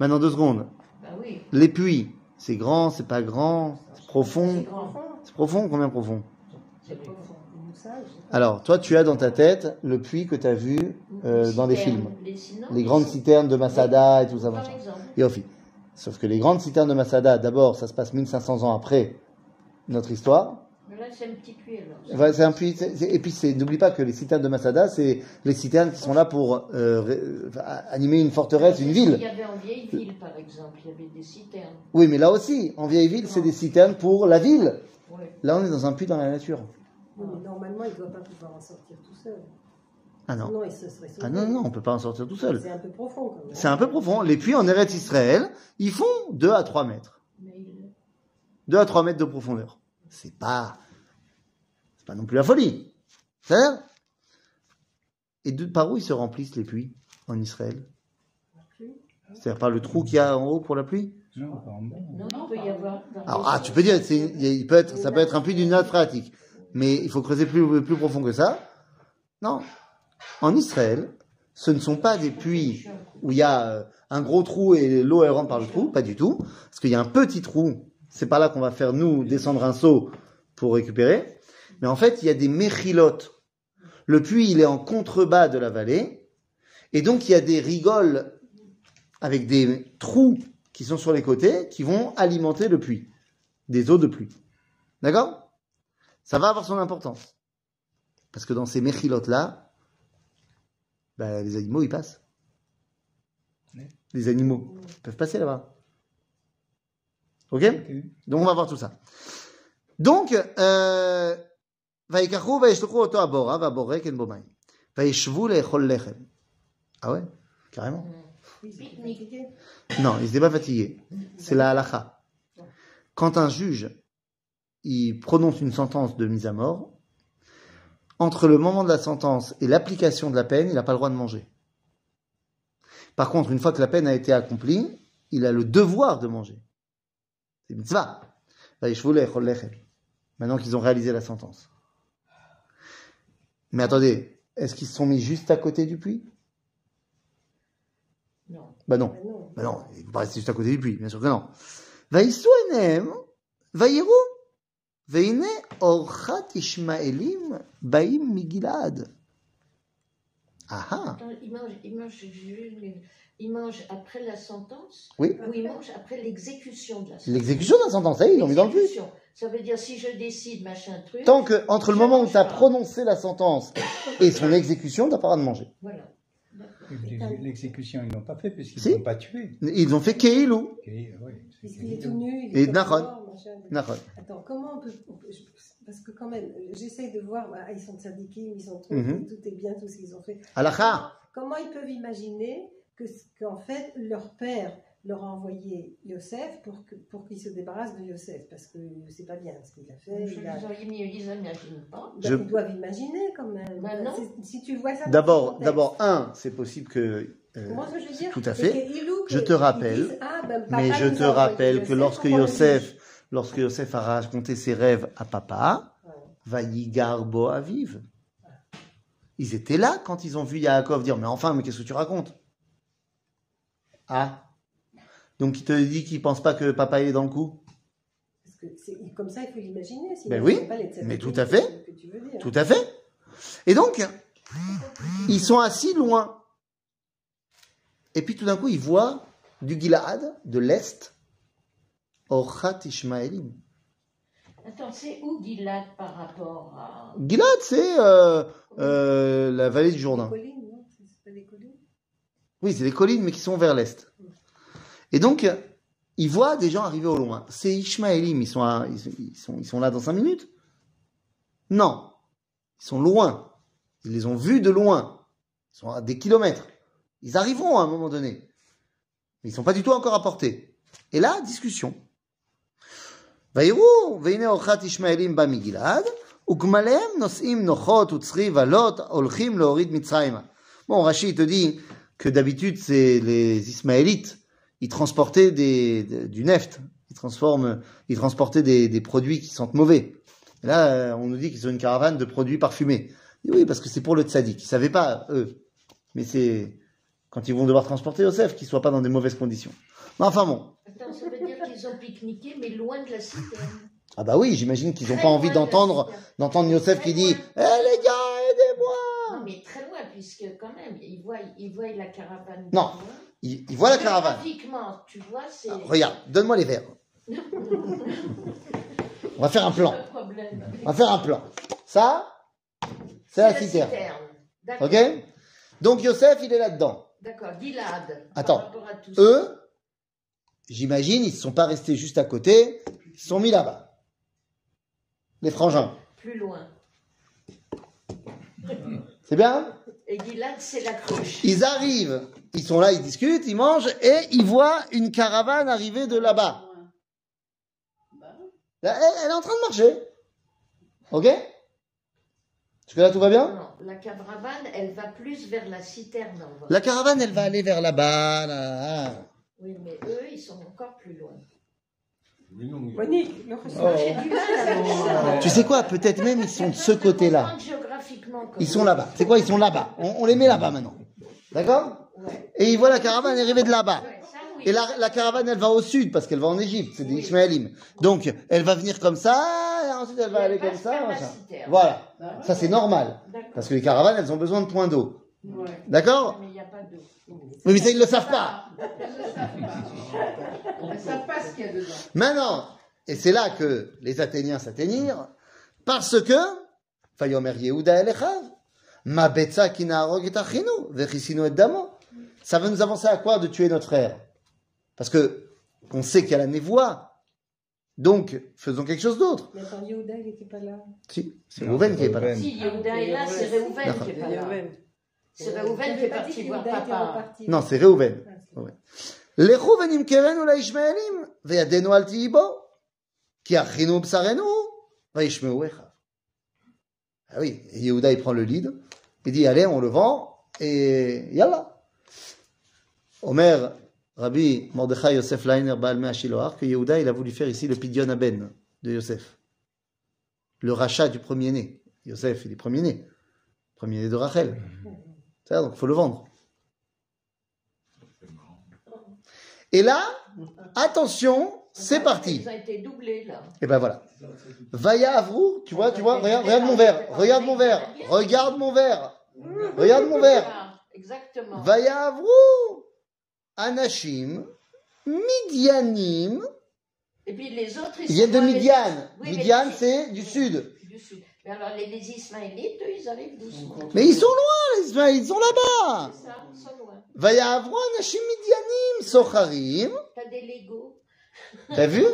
Maintenant deux secondes. Bah oui. Les puits, c'est grand, c'est pas grand, c'est profond. C'est grand. C'est profond, combien profond C'est profond. Alors, toi, tu as dans ta tête le puits que tu as vu euh, dans des Citernes, films. Les, sinon, Les grandes citernes de Masada et tout ça, Par. Sauf que les grandes citernes de Masada, d'abord, ça se passe 1500 ans après notre histoire. Mais là, c'est un petit puits alors. C'est un puits, et puis c'est- n'oublie pas que les citernes de Masada, c'est les citernes qui sont là pour euh, ré- enfin, animer une forteresse, une Il ville. y avait en vieille ville, par exemple, il y avait des citernes. Oui, mais là aussi, en vieille ville, c'est des citernes pour la ville. Ouais. Là, on est dans un puits dans la nature. Oui, mais normalement, il ne doit pas pouvoir en sortir tout seul. Ah non. Il se sauvé. Ah non, non, on peut pas en sortir tout seul. C'est un peu profond. C'est un peu profond. Les puits en Eretz Israël, ils font 2 à 3 mètres. Mais il- 2 à 3 mètres de profondeur. C'est pas, c'est pas non plus la folie. C'est Et de, par où ils se remplissent les puits en Israël? C'est-à-dire par le trou qu'il y a en haut pour la pluie? Non, pas en bas. Non, il peut y avoir. Alors, ah, tu peux dire, c'est, il y a- il peut être, ça peut être un puits d'une nappe phréatique. Mais il faut creuser plus, plus profond que ça. Non. En Israël, ce ne sont pas des puits où il y a euh, un gros trou et l'eau elle rentre par le trou, pas du tout. Parce qu'il y a un petit trou C'est par là qu'on va faire, nous, descendre un seau pour récupérer. Mais en fait, il y a des méchilotes. Le puits, il est en contrebas de la vallée. Et donc, il y a des rigoles avec des trous qui sont sur les côtés qui vont alimenter le puits. Des eaux de pluie. D'accord? Ça va avoir son importance. Parce que dans ces méchilotes-là, bah, les animaux, ils passent. Les animaux peuvent passer là-bas. Ok Donc on va voir tout ça. Donc, euh, ויקחו וישלחו אותו הבורה והבורק אין בו מים. וישבו לאכול לחם. Ah ouais Carrément. Pique-nique. Non, ils n'étaient pas fatigués. C'est la halakha. Quand un juge, il prononce une sentence de mise à mort, entre le moment de la sentence et l'application de la peine, il n'a pas le droit de manger. Par contre, une fois que la peine a été accomplie, il a le devoir de manger. C'est mitzvah. Maintenant qu'ils ont réalisé la sentence. Mais attendez, est-ce qu'ils se sont mis juste à côté du puits? Bah non. Bah non. Bah non, ils ne pas rester juste à côté du puits, bien sûr que non. Vaïsou enem, vaïrou, veine orchat ishmaelim, baim migilad. Ah ah. Ils mangent, ils mangent je- il mange après la sentence Oui. ou il mange après l'exécution de la sentence? L'exécution de la sentence, ça y est, ils l'ont mis dans le. L'exécution. Ça veut dire si je décide machin truc. Tant que, entre le moment où tu as prononcé la sentence et son exécution, tu n'as pas le droit de manger. Voilà. L'exé- L'exécution, ils l'ont pas fait puisqu'ils Si. ne l'ont pas tué. Ils ont fait Keilou. Ok, ouais, c'est- Il est tout nu. il Et est comme Nahon. Attends, comment on peut. on peut- je- Parce que quand même, j'essaye de voir, ils sont syndiqués, ils sont trop, Mhm. tout est bien, tout ce qu'ils ont fait. Halakha. Comment ils peuvent imaginer que, qu'en fait, leur père leur a envoyé Yosef pour, que, pour qu'il se débarrasse de Yosef Parce que c'est pas bien ce qu'il a fait. Je il a- ils n'imaginent pas. Je- Ils doivent imaginer quand même. Bah non. Si tu vois ça. D'abord, un, c'est possible que. euh, Moi, ce que je veux dire, tout à fait. Je te rappelle, disent, ah, ben, mais je te rappelle que Yosef lorsque Yosef, lorsque Yosef a raconté ses rêves à papa, Ouais. Vayigar Bo Aviv. Ils étaient là quand ils ont vu Yaakov dire Mais enfin, mais qu'est-ce que tu racontes? Ah Donc il te dit qu'il pense pas que papa est dans le coup? Parce que c'est- comme ça, il faut l'imaginer. Ben oui, c'est pas les mais tout à fait. que tu veux dire. Tout à fait. Et donc, ils sont assis loin. Et puis tout d'un coup, ils voient du Gilad, de l'Est, Orchat Ishmaelim. Attends, c'est où Gilad par rapport à. Gilad, c'est euh, euh, la vallée du Jourdain. collines, non C'est pas des collines Oui, c'est des collines, mais qui sont vers l'Est. Et donc, ils voient des gens arriver au loin. C'est Ishmaelim, ils sont, à- ils, sont- ils sont, ils sont là dans cinq minutes Non. Ils sont loin. Ils les ont vus de loin. Ils sont à des kilomètres. Ils arriveront à un moment donné. Mais ils sont pas du tout encore à portée. Et là, discussion. ויראו, והנה אורחת ישמעאלים בא מגלעד, וגמליהם נושאים נוחות וצרי ועלות, הולכים להוריד מצרימה. Bon, Rachid te dit que d'habitude, c'est les Ismaélites, ils transportaient des, de- du neft, ils, transforment, ils transportaient des, des produits qui sentent mauvais. Et là, euh, on nous dit qu'ils ont une caravane de produits parfumés. Et oui, parce que c'est pour le tzaddik. Ils savaient pas, eux. Mais c'est quand ils vont devoir transporter Yosef, qu'ils soient pas dans des mauvaises conditions. Mais enfin bon. Attends, ça veut dire qu'ils ont pique-niqué, mais loin de la citerne. Ah bah oui, j'imagine qu'ils ont Très pas envie d'entendre, d'entendre Yosef qui dit, eh les gars, aidez-moi! Non, mais très loin, puisque quand même, ils voient, ils voient la caravane. Non. Ils, ils voient la caravane. Graphiquement, tu vois, c'est. Ah, regarde, donne-moi les verres. On va faire un plan. On va faire un plan. Ça, c'est la citerne. D'accord. Ok? Donc Yosef, il est là-dedans. D'accord, Gilad. Attends. Par rapport à tout ça. Eux, j'imagine, ils ne sont pas restés juste à côté, ils sont mis là-bas. Les frangins. Plus loin. C'est bien? Et Gilad, c'est la cruche. Ils arrivent, ils sont là, ils discutent, ils mangent, et ils voient une caravane arriver de là-bas. Là, Elle, elle est en train de marcher. Ok? Jusque là, tout va bien? Non, la caravane, elle va plus vers la citerne. en. La caravane, elle va aller vers là-bas. là. Oui, mais eux, ils sont encore plus loin. Monique, Oh. Ça. Tu sais quoi Peut-être même ils sont de ce côté-là. Ils sont là-bas. C'est quoi Ils sont là-bas. On, on les met là-bas maintenant. D'accord. Et ils voient la caravane arriver de là-bas. Et la, la caravane, elle va au sud parce qu'elle va en Égypte, c'est des Ishmaélim. Donc, elle va venir comme ça, et ensuite elle va aller comme ça. Voilà, Bah, ça c'est normal. Parce que les caravanes, elles ont besoin de points d'eau. D'accord Mais il n'y a pas d'eau. Oui, mais ça, ils le savent pas. Ils ne savent pas ce qu'il y a dedans. Maintenant, et c'est là que les Athéniens s'atteignirent, parce que, Fayomer Yehuda el Echav, Ma betza ki na'arog et achinu, vechisinu et damo. Ça va nous avancer à quoi de tuer notre frère Parce que, on sait qu'il y a la névoie. Donc, faisons quelque chose d'autre. Mais attends, Yehuda, il n'était pas là. Si, c'est Non, Rouven c'est qui est pas là. Si, Yehuda est là, c'est Réhouven qui est pas là. C'est Réhouven qui est parti voir papa. Non, c'est Réhouven. Ah, c'est- Ouais. לכו ונמכרנו לישמעאלים, וידנו אל תהי בו, כי אחינו בשרנו, וישמעו אחיו. Ah oui, et Yehuda il prend le lead, il dit allez, on le vend, et yallah. Omer, Rabbi Mordechai Yosef Leiner Baal Mea Shiloach, que Yehuda il a voulu faire ici le Pidyon Aben de Yosef. Le rachat du premier-né. Yosef, il est premier-né. Premier-né de Rachel. C'est-à-dire, donc il faut le vendre. Et là, attention, c'est parti. Ils ont été doublés là. Et ben voilà. Vaya Avrou, tu vois, tu vois, regarde, regarde mon verre, regarde mon verre, regarde mon verre, regarde mon verre. Exactement. Vaya Avrou, Anashim, Midianim, Et puis les autres, ils viennent de Midian. Midian, c'est du sud. Du sud. Mais alors les, les Ismaélites, eux, ils arrivent doucement. Mais ils sont loin, les Ismaélites, ils sont là-bas. C'est ça, ils sont loin. Vaya Avrou, Anashim, Midianim, Socharim. T'as vu?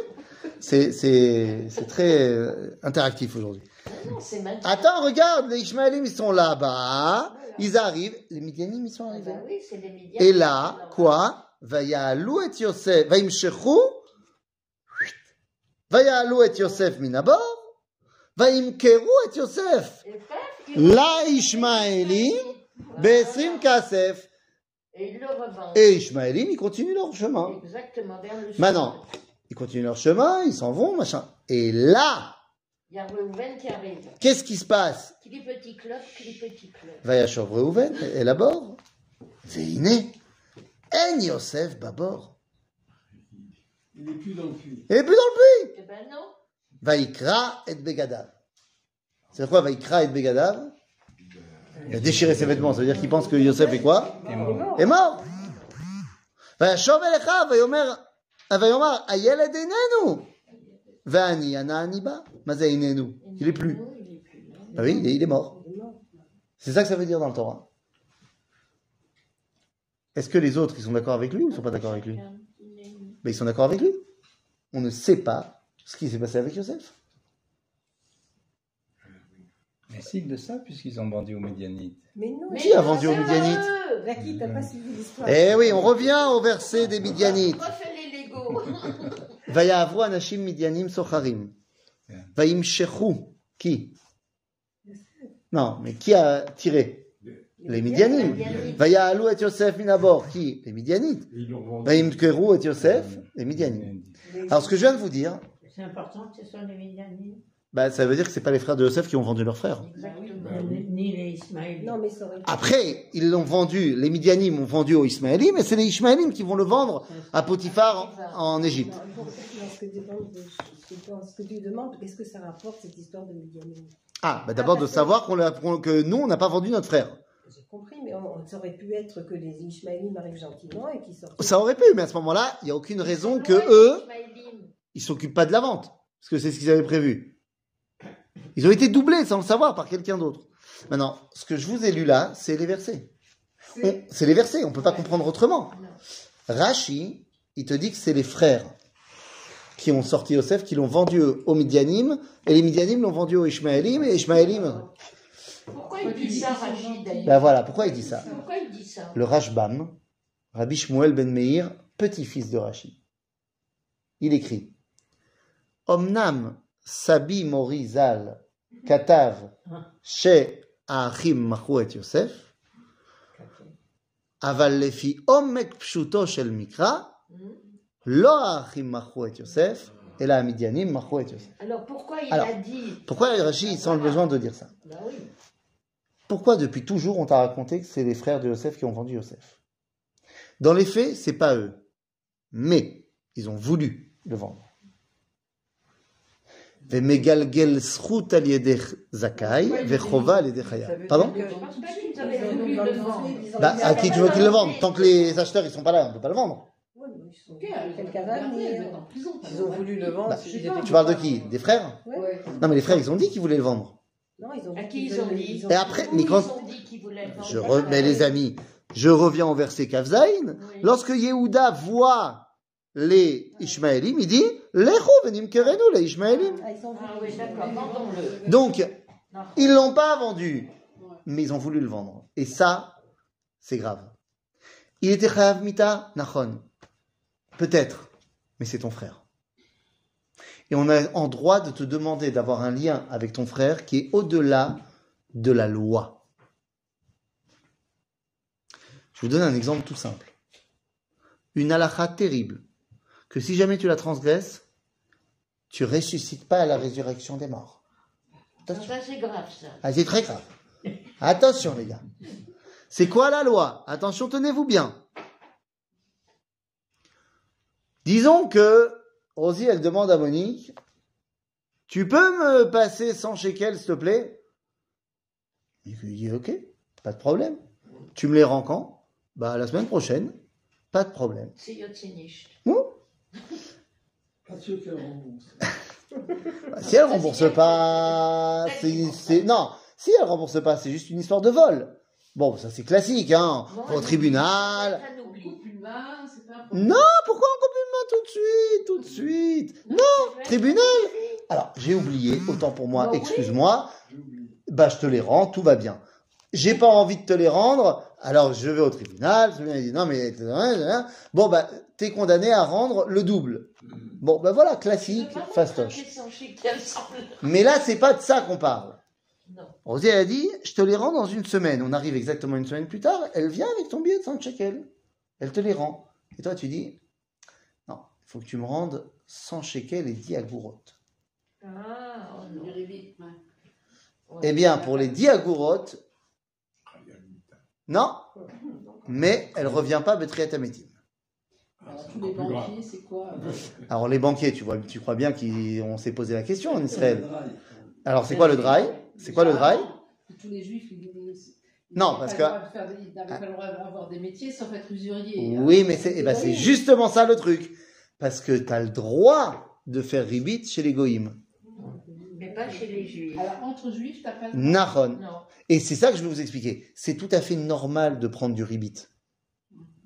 C'est très euh, interactif aujourd'hui. Maintenant. Attends, regarde, les Ishmaélim, ils sont là-bas, ils arrivent, les Midianim, ils sont Ah arrivés. bah oui, c'est les médias. Et là, quoi? Vaya'alou et Yosef, vayimshechu, vaya'alou et Yosef minabor, vayimkeru et Yosef, Et paf, ils la Ishmaélim, be'esrim kasef. Et ils le revendent. Et Ishmaélim, ils continuent leur chemin. Exactement, vers le sud. Maintenant, ils continuent leur chemin, ils s'en vont, machin. Et là, Il y a Reuven qui arrive. qu'est-ce qui se passe? Qui dit petit club. Vayashov Reuven, et là-bord, Veine, En Yosef Babor. Il n'est plus dans le cul. Il est plus dans le puits Eh ben non. Vaikra et Begadav. C'est quoi Vaikra et Begadav? Il a déchiré ses vêtements, ça veut dire qu'il pense que Yosef est quoi Est mort. Il est plus. Ah oui, il est mort. C'est ça que ça veut dire dans le Torah. Est-ce que les autres, ils sont d'accord avec lui ou ils sont pas d'accord avec lui? Ben, ils sont d'accord avec lui. On ne sait pas ce qui s'est passé avec Yosef. Mais signe de ça, puisqu'ils ont vendu aux Médianites. Mais non, qui a vendu aux Médianites euh, t'as euh, pas suivi l'histoire. Eh oui, on revient au verset des Midianites. Refais les Lego. Anashim Midianim socharim. Vaim shechu. Qui? Non, mais qui a tiré? Les Midianim. Vayaalou et Yosef minabor. Qui? Les Midianites. Vaim keru et Yosef. Les Midianites. Alors, ce que je viens de vous dire. C'est important que ce soit les Midianites bah, ça veut dire que c'est pas les frères de Yosef qui ont vendu leur frère. Exactement. ni ni les Ismaélites. Non, mais ça aurait pu. Après, ils l'ont vendu, les Midianim ont vendu aux Ismaélim, et c'est les Ishmaélim qui vont le vendre à Potiphar en, Égypte. Ce que, tu demandes, qu'est-ce que ça rapporte cette histoire de Midianim Ah, bah d'abord de savoir qu'on que nous, on n'a pas vendu notre frère. J'ai compris, mais on, ça aurait pu être que les Ishmaélim arrivent gentiment et qu'ils sortent. Ça aurait pu, mais à ce moment-là, il n'y a aucune raison que eux, Ismaélim. ils s'occupent pas de la vente, parce que c'est ce qu'ils avaient prévu. Ils ont été doublés sans le savoir par quelqu'un d'autre. Maintenant, ce que je vous ai lu là, c'est les versets. C'est les versets, on peut pas comprendre autrement. Rashi, il te dit que c'est les frères qui ont sorti Yosef, qui l'ont vendu aux Midianim, et les Midianim l'ont vendu aux Ishmaélim, et Ishmaélim. Pourquoi il dit ça, d'ailleurs Ben voilà, pourquoi il dit ça Pourquoi il dit ça Le Rashbam, Rabbi Shmuel ben Meir, petit-fils de Rashi. Il écrit Omnam Sabi Mori Zal Katav She Achim Machu et Yosef Aval lefi omek pshuto shel mikra lo האחים מכרו את יוסף, אלא המדיינים מכרו את יוסף. Alors pourquoi il Alors, a dit Pourquoi Rashi sent le besoin de dire ça Bah oui. Pourquoi depuis toujours on t'a raconté que c'est les frères de Yosef qui ont vendu Yosef Dans les faits, c'est pas eux. Mais ils ont voulu le vendre. Ils ont voulu dans le le vendre. conflit, ils ont bah, dit, À qui tu veux qu'ils le vendent Tant que les acheteurs ils sont pas là, on peut pas le vendre. Ils ont voulu le vendre. Bah. Tu parles de qui Des frères Ouais. Non mais les frères ils ont dit qu'ils voulaient le vendre. Non, ils ont À qui ils ont dit Et après, mais quand- Ils ont dit qu'ils voulaient le vendre. Je remets les amis. Je reviens au verset Kavzaïn. Oui. Lorsque Yehuda voit les Ishmaélim, il dit Lecho venim kerenu les Ishmaélim. Ah, Ah. Donc, ils l'ont pas vendu, mais ils ont voulu le vendre. Et ça, c'est grave. Il était chayav mita nachon. Peut-être, mais c'est ton frère. Et on a en droit de te demander d'avoir un lien avec ton frère qui est au-delà de la loi. Je vous donne un exemple tout simple. Une halakha terrible, que si jamais tu la transgresses, tu ressuscites pas à la résurrection des morts. Attention. Ça, c'est grave, ça. Ah, c'est très grave. Attention, les gars. C'est quoi la loi? Attention, tenez-vous bien. Disons que Rosie, elle demande à Monique Tu peux me passer 100 shekels, s'il te plaît? Monique lui dit Ok, pas de problème. Tu me les rends quand? Bah, la semaine prochaine. Pas de problème. C'est. Pas sûr qu'elle rembourse. Bah, si elle rembourse pas, c'est, c'est- non, si elle rembourse pas, c'est juste une histoire de vol. Bon, ça c'est classique, hein. Bon, Au tribunal. main, pas. Non, pourquoi on coupe une main tout de suite, tout de suite? Non, tribunal. Alors, j'ai oublié, autant pour moi, Bah excuse-moi. Bah, je te les rends, tout va bien. J'ai pas envie de te les rendre, alors je vais au tribunal. Le tribunal dit non, mais bon, bah, t'es condamné à rendre le double. Bon, bah voilà, classique, fastoche. Mais là, c'est pas de ça qu'on parle. Elle a dit, je te les rends dans une semaine. On arrive exactement une semaine plus tard, elle vient avec ton billet de 100 shekels. Elle te les rend. Et toi, tu dis, non, il faut que tu me rendes 100 shekels et 10 agourotes. Ah, oh rébit, ouais. Ouais. Eh bien, pour les 10 agourotes, non, mais elle revient pas Betriat Ametim. Alors, tous les banquiers, c'est quoi euh, Alors, les banquiers, tu, vois, tu crois bien qu'on s'est posé la question en Israël. Alors, c'est quoi le dry C'est quoi le dry Tous les juifs, ils ils- ils Non, n'avaient parce pas que- le droit de faire des- Ils n'avaient pas le droit d'avoir des métiers sauf être usurier. Oui, mais c'est eh ben, c'est justement ça le truc. Parce que tu as le droit de faire ribit chez les goïms. Mais pas chez les juifs. Alors, entre juifs, t'as pas le droit. Et c'est ça que je vais vous expliquer. C'est tout à fait normal de prendre du ribit.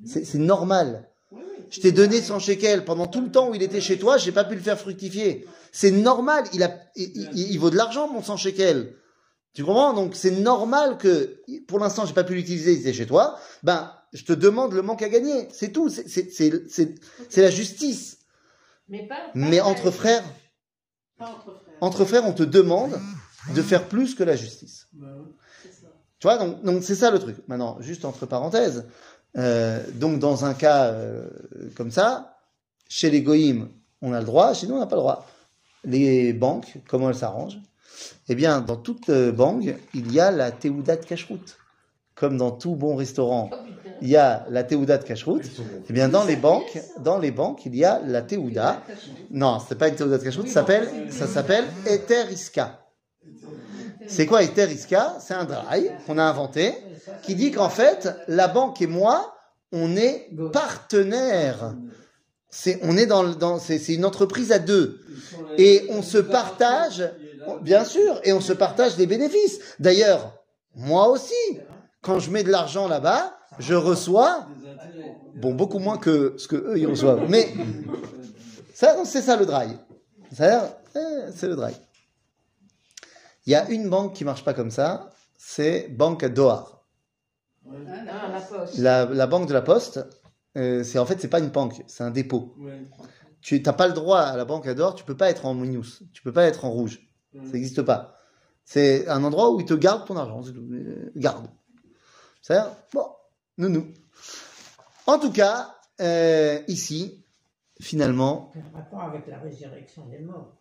C'est normal. Je t'ai donné 100 shekels. Pendant tout le temps où il était chez toi, j'ai pas pu le faire fructifier. C'est normal. Il, a, il, il- il vaut de l'argent, mon 100 shekels. Tu comprends? Donc c'est normal que, pour l'instant, j'ai pas pu l'utiliser, il était chez toi. Ben, je te demande le manque à gagner. C'est tout. C'est- la justice. Mais pas. pas Mais entre frères. Pas entre frères. entre frères, on te demande de faire plus que la justice. Ça. Tu vois, donc donc c'est ça le truc. Maintenant, juste entre parenthèses, euh, donc dans un cas euh, comme ça, chez les goïms, on a le droit, chez nous, on n'a pas le droit. Les banques, comment elles s'arrangent? Eh bien, dans toute euh, banque, il y a la théouda de cacheroute. Comme dans tout bon restaurant, Oh, il y a la théouda de cacheroute. Eh bien, dans les banques, dans les banques, il y a la théouda. Non, c'est pas une théouda de cacheroute, ça s'appelle, ça s'appelle Eteriska. C'est quoi Eteriska C'est un dry qu'on a inventé qui dit qu'en fait, la banque et moi, on est partenaires. C'est, on dans, dans une entreprise à deux. Et on se partage, bien sûr, et on se partage les bénéfices. D'ailleurs, moi aussi, quand je mets de l'argent là-bas, je reçois, bon, beaucoup moins que ce que eux ils reçoivent. Mais ça, c'est ça le dry. C'est le dry. Il y a une banque qui marche pas comme ça, c'est Banque Doha. Ah, la poste. La, la banque de la Poste, euh, c'est en fait c'est pas une banque, c'est un dépôt. Tu n'as pas le droit à la banque Adore, tu peux pas être en minus, tu peux pas être en rouge, ça n'existe pas. C'est un endroit où ils te gardent ton argent. Euh, garde. C'est bon, nounou. En tout cas, euh, ici, finalement, Quel rapport avec la résurrection des morts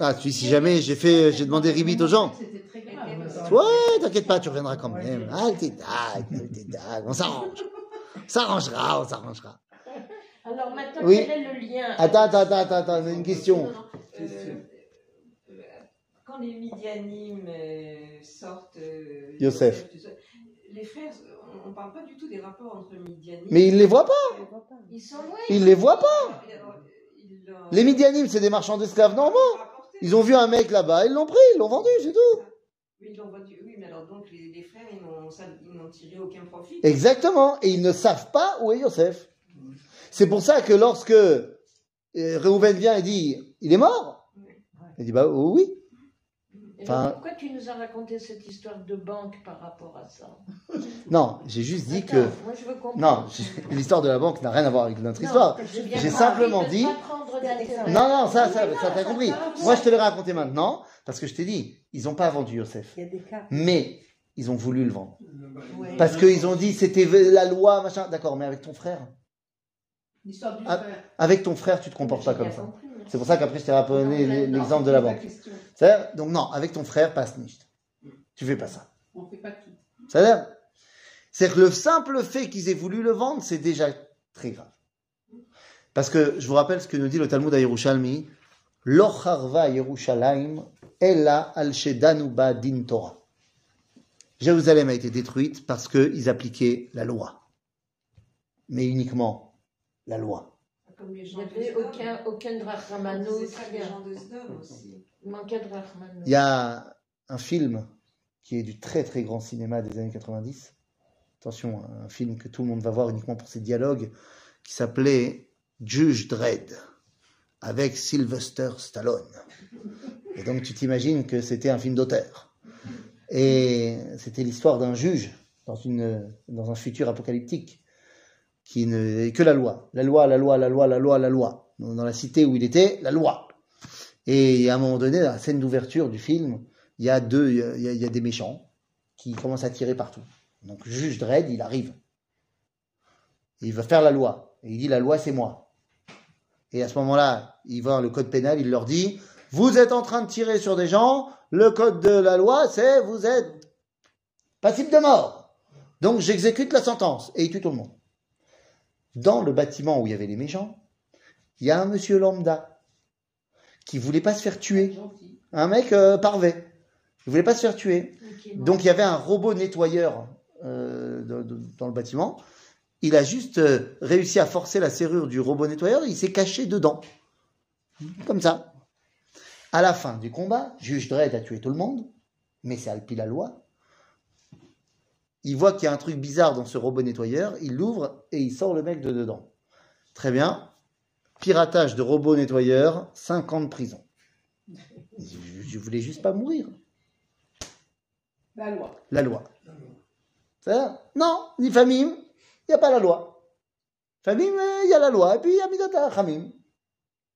ah tu si jamais j'ai fait, j'ai demandé ribit aux gens. C'était très grave. Ouais, t'inquiète pas, tu reviendras quand même. Ah, t'es dague, t'es dague, on s'arrange. On s'arrangera, on s'arrangera. Alors maintenant, Oui. quel est le lien Attends, attends, attends, attends, une question. Euh, euh, quand les Midianim euh, sortent euh, Yosef. les frères, on ne parle pas du tout des rapports entre Midianim. Mais il les voit pas. Ils sont loin. il les voit pas. Ils Les Midianim, c'est des marchands d'esclaves normaux. Ils ont vu un mec là-bas, ils l'ont pris, ils l'ont vendu, c'est tout. Oui, ils l'ont vendu. Oui, mais alors donc les, les frères, ils n'ont ça- ils n'ont tiré aucun profit. Exactement. Et ils ne savent pas où est Yosef. C'est pour ça que lorsque euh, Réhouven vient et dit, il est mort? Il dit, bah oui. Enfin- pourquoi tu nous as raconté cette histoire de banque par rapport à ça? Non, j'ai juste dit Attends, que... Moi, je veux comprendre. Non, l'histoire de la banque n'a rien à voir avec notre Non, histoire. j'ai simplement dit-. Non, non, ça, ça, ça t'as compris. Moi, je te l'ai raconté maintenant, parce que je t'ai dit, ils n'ont pas vendu Yosef. Il y a des cas. Mais ils ont voulu le vendre. Ouais. Parce qu'ils ont dit, c'était la loi, machin. D'accord, mais avec ton frère. L'histoire du Ah, frère. Avec ton frère, tu te comportes pas comme ça. compris. C'est pour ça qu'après, je t'ai rappelé l'exemple de la banque. C'est-à-dire, donc non, avec ton frère, passe nicht. Tu fais pas ça. On ne fait pas tout. C'est-à-dire, c'est que le simple fait qu'ils aient voulu le vendre, c'est déjà très grave. Parce que je vous rappelle ce que nous dit le Talmud à Yerushalmi, Locharva Yerushalayim, Ella al Shedanuba din Torah. Jérusalem a été détruite parce qu'ils appliquaient la loi. Mais uniquement la loi. Comme les Il n'y avait aucun, aucun drachmano. C'est ça, les gens de Sdom aussi. Il manquait de drachmano. Il y a un film qui est du très très grand cinéma des années 90. Attention, un film que tout le monde va voir uniquement pour ses dialogues, qui s'appelait Judge Dredd, avec Sylvester Stallone. Et donc tu t'imagines que c'était un film d'auteur. Et c'était l'histoire d'un juge dans, une, dans un futur apocalyptique qui ne que la loi. La loi, la loi, la loi, la loi, la loi. Dans la cité où il était, la loi. Et à un moment donné, dans la scène d'ouverture du film, il y a deux, il y a des méchants qui commencent à tirer partout. Donc le juge Dredd, il arrive. Il veut faire la loi. Et il dit la loi, c'est moi. Et à ce moment-là, il voit le code pénal, il leur dit, vous êtes en train de tirer sur des gens, le code de la loi, c'est vous êtes passible de mort. Donc j'exécute la sentence. Et il tue tout le monde. Dans le bâtiment où il y avait les méchants, il y a un monsieur lambda qui voulait pas se faire tuer. Un mec euh, parvé. Il voulait pas se faire tuer. Bon. Donc il y avait un robot nettoyeur euh, de- de- dans le bâtiment. Il a juste euh, réussi à forcer la serrure du robot nettoyeur et il s'est caché dedans. Comme ça. À la fin du combat, Juge Dredd a tué tout le monde, mais c'est Alpi la loi. Il voit qu'il y a un truc bizarre dans ce robot nettoyeur, il l'ouvre et il sort le mec de dedans. Très bien. Piratage de robot nettoyeur, 5 ans de prison. Je, voulais juste pas mourir La loi. la loi. C'est-à-dire, non, ni famille, il n'y a pas la loi. Famille, il y a la loi, et puis il y a Midata Hamim.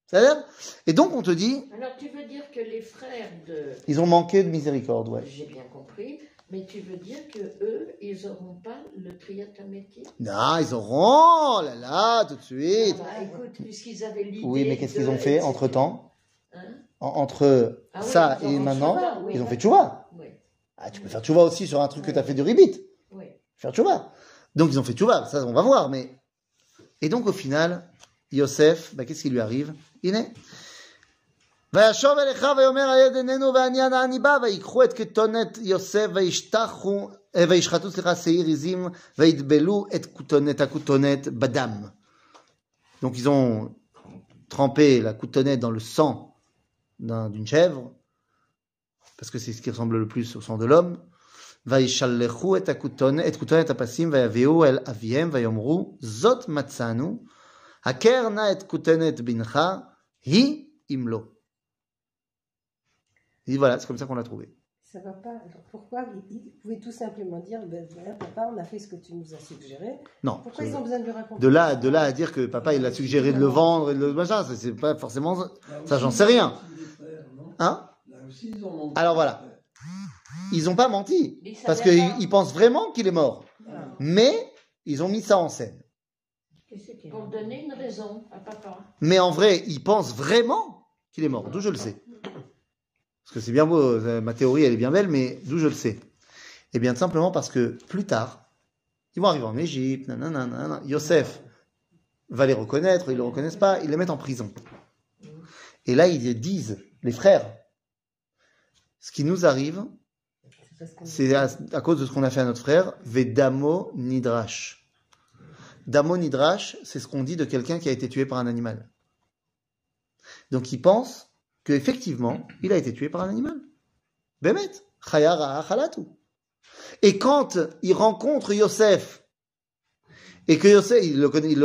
C'est-à-dire, et donc on te dit, Alors, tu veux dire que les frères de. ils ont manqué de miséricorde, ouais. J'ai bien compris, mais tu veux dire que eux, ils n'auront pas le triataméti Non, ils auront, oh là là, tout de suite. bah, Écoute, puisqu'ils avaient l'idée. Oui, mais qu'est-ce qu'ils ont fait entre temps Hein? Entre Ah oui, ça et maintenant, tchouva, oui. ils ont fait tchouva. Oui, Ah, tu peux faire tchouva aussi sur un truc que tu as fait du ribit. oui. faire tchouva. Donc ils ont fait tchouva, ça on va voir. Mais et donc au final, Yosef, bah, qu'est-ce qui lui arrive? Il est. וישוב אליך ויאמר היד איננו והעניין העני בא ויקחו את כתונת יוסף וישתחו אה, וישחטו סליחה שעיר עזים ויטבלו את כותונת הכותונת בדם. Donc ils ont trempé la coutonnette dans le sang d'un- d'une chèvre parce que c'est ce qui ressemble le plus au sang de l'homme. וישלחו את הכותונת, את כותונת הפסים ויביאו אל אביהם ויאמרו זאת מצאנו, הכר נא את כותונת בנך, היא אם לא. Il dit voilà, c'est comme ça qu'on l'a trouvé. Ça va pas. Alors pourquoi ils, pouvaient tout simplement dire ben voilà, papa, on a fait ce que tu nous as suggéré. Non. Pourquoi ils ont besoin de lui raconter De là, de là à dire que papa il a suggéré de le vendre et de le machin, c'est pas forcément ça, j'en sais rien. Hein? Alors voilà, ils ont pas menti Ils parce qu'ils pensent vraiment qu'il est mort, mais ils ont mis ça en scène. Pour donner une raison à papa. Mais en vrai, ils pensent vraiment qu'il est mort. D'où je le sais. Parce que c'est bien beau, euh, ma théorie elle est bien belle, mais d'où je le sais? Eh bien, simplement parce que plus tard, ils vont arriver en Égypte, nanana, nanana. Yosef va les reconnaître, ils ne le reconnaissent pas, ils les mettent en prison. Et là, ils disent, les frères, ce qui nous arrive, c'est à, cause de ce qu'on a fait à notre frère, Vedamo Nidrash. Damo Nidrash, c'est ce qu'on dit de quelqu'un qui a été tué par un animal. Donc il pense qu'effectivement, il a été tué par un animal. Bemet. Et quand il rencontre Yosef, et que Yosef, il le connaît, il